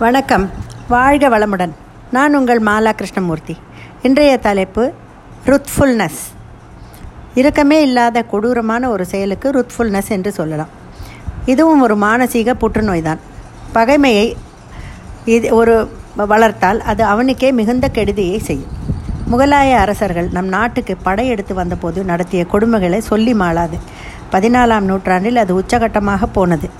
வணக்கம். வாழ்க வளமுடன். நான் உங்கள் மாலா கிருஷ்ணமூர்த்தி. இன்றைய தலைப்பு ருத்ஃபுல்னஸ் இரக்கமே இல்லாத கொடூரமான ஒரு செயலுக்கு ருத்ஃபுல்னஸ் என்று சொல்லலாம். இதுவும் ஒரு மானசீக புற்றுநோய் தான் பகைமையை இது ஒரு வளர்த்தால் அது அவனுக்கே மிகுந்த கெடுதியை செய்யும். முகலாய அரசர்கள் நம் நாட்டுக்கு படையெடுத்து வந்தபோது நடத்திய கொடுமைகளை சொல்லி மாளாது. பதினாலாம் நூற்றாண்டில் அது உச்சகட்டமாக போனது.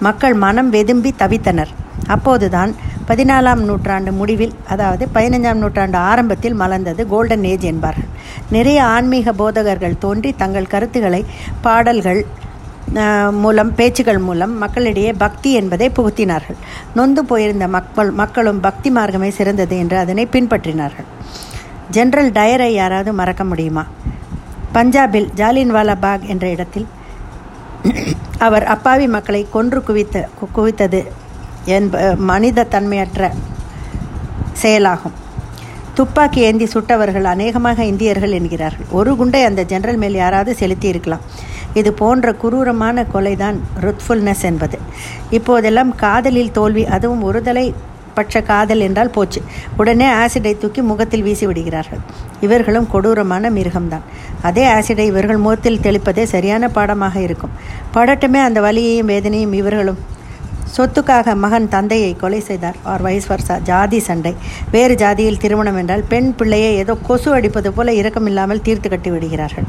மக்கள் மனம் வெதும்பி தவித்தனர். அப்போதுதான் பதினாலாம் நூற்றாண்டு முடிவில் அதாவது பதினஞ்சாம் நூற்றாண்டு ஆரம்பத்தில் மலர்ந்தது கோல்டன் ஏஜ் என்பார்கள் நிறைய ஆன்மீக போதகர்கள் தோன்றி தங்கள் கருத்துக்களை பாடல்கள் மூலம் பேச்சுகள் மூலம் மக்களிடையே பக்தி என்பதை புகுத்தினார்கள். நொந்து போயிருந்த மக்கள் மக்களும் பக்தி மார்க்கமே சிறந்தது என்று அதனை பின்பற்றினார்கள். ஜெனரல் டயரை யாராவது மறக்க முடியுமா? பஞ்சாபில் ஜாலின்வாலா பாக் என்ற இடத்தில் அவர் அப்பாவி மக்களை கொன்று குவித்த குவித்தது என்ப மனித தன்மையற்ற செயலாகும். துப்பாக்கி ஏந்தி சுட்டவர்கள் அநேகமாக இந்தியர்கள் என்கிறார்கள். ஒரு குண்டை அந்த ஜெனரல் மேல் யாராவது செலுத்தி இருக்கலாம். இது போன்ற குரூரமான கொலைதான் ருத்ஃபுல்னஸ் என்பது. இப்போதெல்லாம் காதலில் தோல்வி அதுவும் ஒருதலை பட்ச காதல் என்றால் போச்சு. உடனே ஆசிடை தூக்கி முகத்தில் வீசி விடுகிறார்கள். இவர்களும் கொடூரமான மிருகம்தான். அதே ஆசிடை இவர்கள் முகத்தில் தெளிப்பதே சரியான பாடமாக இருக்கும். படட்டுமே அந்த வலியையும் வேதனையும் இவர்களும் சொத்துக்காக மகன் தந்தையை கொலை செய்தார். ஆர். வைஸ் வர்சா ஜாதி சண்டை. வேறு ஜாதியில் திருமணம் என்றால் பெண் பிள்ளையை ஏதோ கொசு அடிப்பது போல இரக்கமில்லாமல் தீர்த்து கட்டி விடுகிறார்கள்.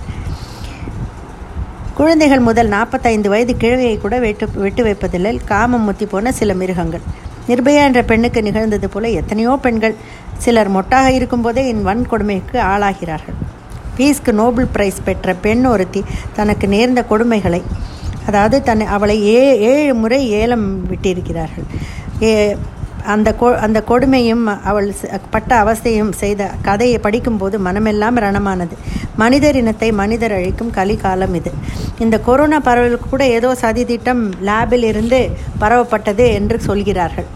குழந்தைகள் முதல் நாற்பத்தைந்து வயது கிழவியை கூட வெட்டு வெட்டு வைப்பதில்லை. காமம் முத்தி போன சில மிருகங்கள். நிர்பயா என்ற பெண்ணுக்கு நிகழ்ந்தது போல எத்தனையோ பெண்கள் சிலர் மொட்டாக இருக்கும்போதே என் வன்கொடுமைக்கு ஆளாகிறார்கள். பீஸ்க்கு நோபல் பிரைஸ் பெற்ற பெண் ஒருத்தி தனக்கு நேர்ந்த கொடுமைகளை அதாவது தன்னை அவளை ஏ ஏழு முறை ஏலம் விட்டிருக்கிறார்கள். ஏ அந்த கொ அந்த கொடுமையும் அவள் பட்ட அவஸ்தையும் செய்த கதையை படிக்கும்போது மனமெல்லாம் ரணமானது. மனிதர் இனத்தை மனிதர் அழிக்கும் கலிகாலம் இது. இந்த கொரோனா பரவலுக்கு கூட ஏதோ சதி திட்டம் லேபில் இருந்து பரவப்பட்டது என்று சொல்கிறார்கள்.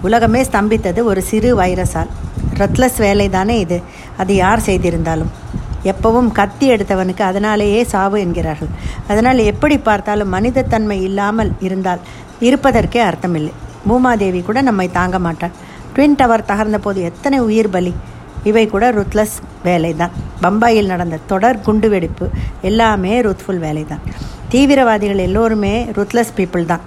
உலகமே ஸ்தம்பித்தது ஒரு சிறு வைரஸால். ரத்லஸ் வேலை தானே இது? அது யார் செய்திருந்தாலும். எப்பவும் கத்தி எடுத்தவனுக்கு அதனாலேயே சாவு என்கிறார்கள். அதனால் எப்படி பார்த்தாலும் மனிதத்தன்மை இல்லாமல் இருந்தால் இருப்பதற்கே அர்த்தமில்லை. பூமாதேவி கூட நம்மை தாங்க மாட்டாள். ட்வின் டவர் தகர்ந்த போது எத்தனை உயிர் பலி? இவை கூட ருத்லஸ் வேலை தான் பம்பாயில் நடந்த தொடர் குண்டுவெடிப்பு எல்லாமே ருத்ஃபுல் வேலை தான் தீவிரவாதிகள் எல்லோருமே ருத்லஸ் பீப்புள் தான்.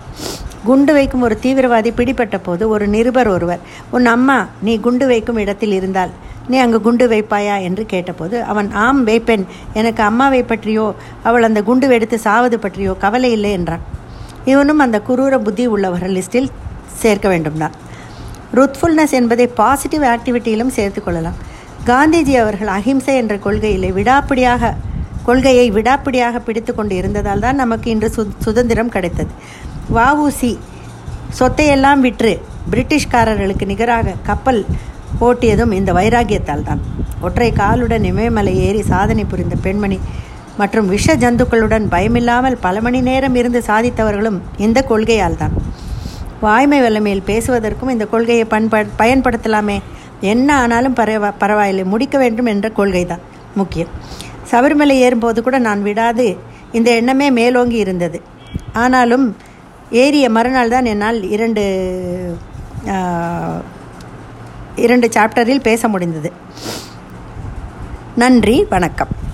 குண்டு வைக்கும் ஒரு தீவிரவாதி பிடிபட்ட போது ஒரு நிருபர் ஒருவர் உன் அம்மா நீ குண்டு வைக்கும் இடத்தில் இருந்தால் நீ அங்கு குண்டு வைப்பாயா? என்று கேட்டபோது அவன் ஆம் வைப்பேன். எனக்கு அம்மாவை பற்றியோ அவள் அந்த குண்டு வெடித்து சாவது பற்றியோ கவலை இல்லை என்றான். இவனும் அந்த குரூர புத்தி உள்ளவர்கள் லிஸ்டில் சேர்க்க வேண்டும் தான் ருத்ஃபுல்னஸ் என்பதை பாசிட்டிவ் ஆக்டிவிட்டியிலும் சேர்த்து கொள்ளலாம். காந்திஜி அவர்கள் அஹிம்சை என்ற கொள்கையிலே விடாப்பிடியாக கொள்கையை விடாப்பிடியாக பிடித்து கொண்டு இருந்ததால் தான் நமக்கு இன்று சு சுதந்திரம் கிடைத்தது. வஉசி சொத்தையெல்லாம் விற்று பிரிட்டிஷ்காரர்களுக்கு நிகராக கப்பல் ஓட்டியதும் இந்த வைராகியத்தால் தான் ஒற்றை காலுடன் இமயமலை ஏறி சாதனை புரிந்த பெண்மணி மற்றும் விஷ ஜந்துக்களுடன் பயமில்லாமல் பல மணி நேரம் இருந்து சாதித்தவர்களும் இந்த கொள்கையால் தான் வாய்மை வல்லமையில் பேசுவதற்கும் இந்த கொள்கையை பண்ப பயன்படுத்தலாமே. என்ன ஆனாலும் பரவ பரவாயில்லை. முடிக்க வேண்டும் என்ற கொள்கை தான் முக்கியம். சபரிமலை ஏறும்போது கூட நான் விடாது. இந்த எண்ணமே மேலோங்கி இருந்தது. ஆனாலும் ஏறிய மறுநாள் தான் என்னால் இரண்டு இரண்டு சாப்டரில் பேச முடிந்தது. நன்றி வணக்கம்.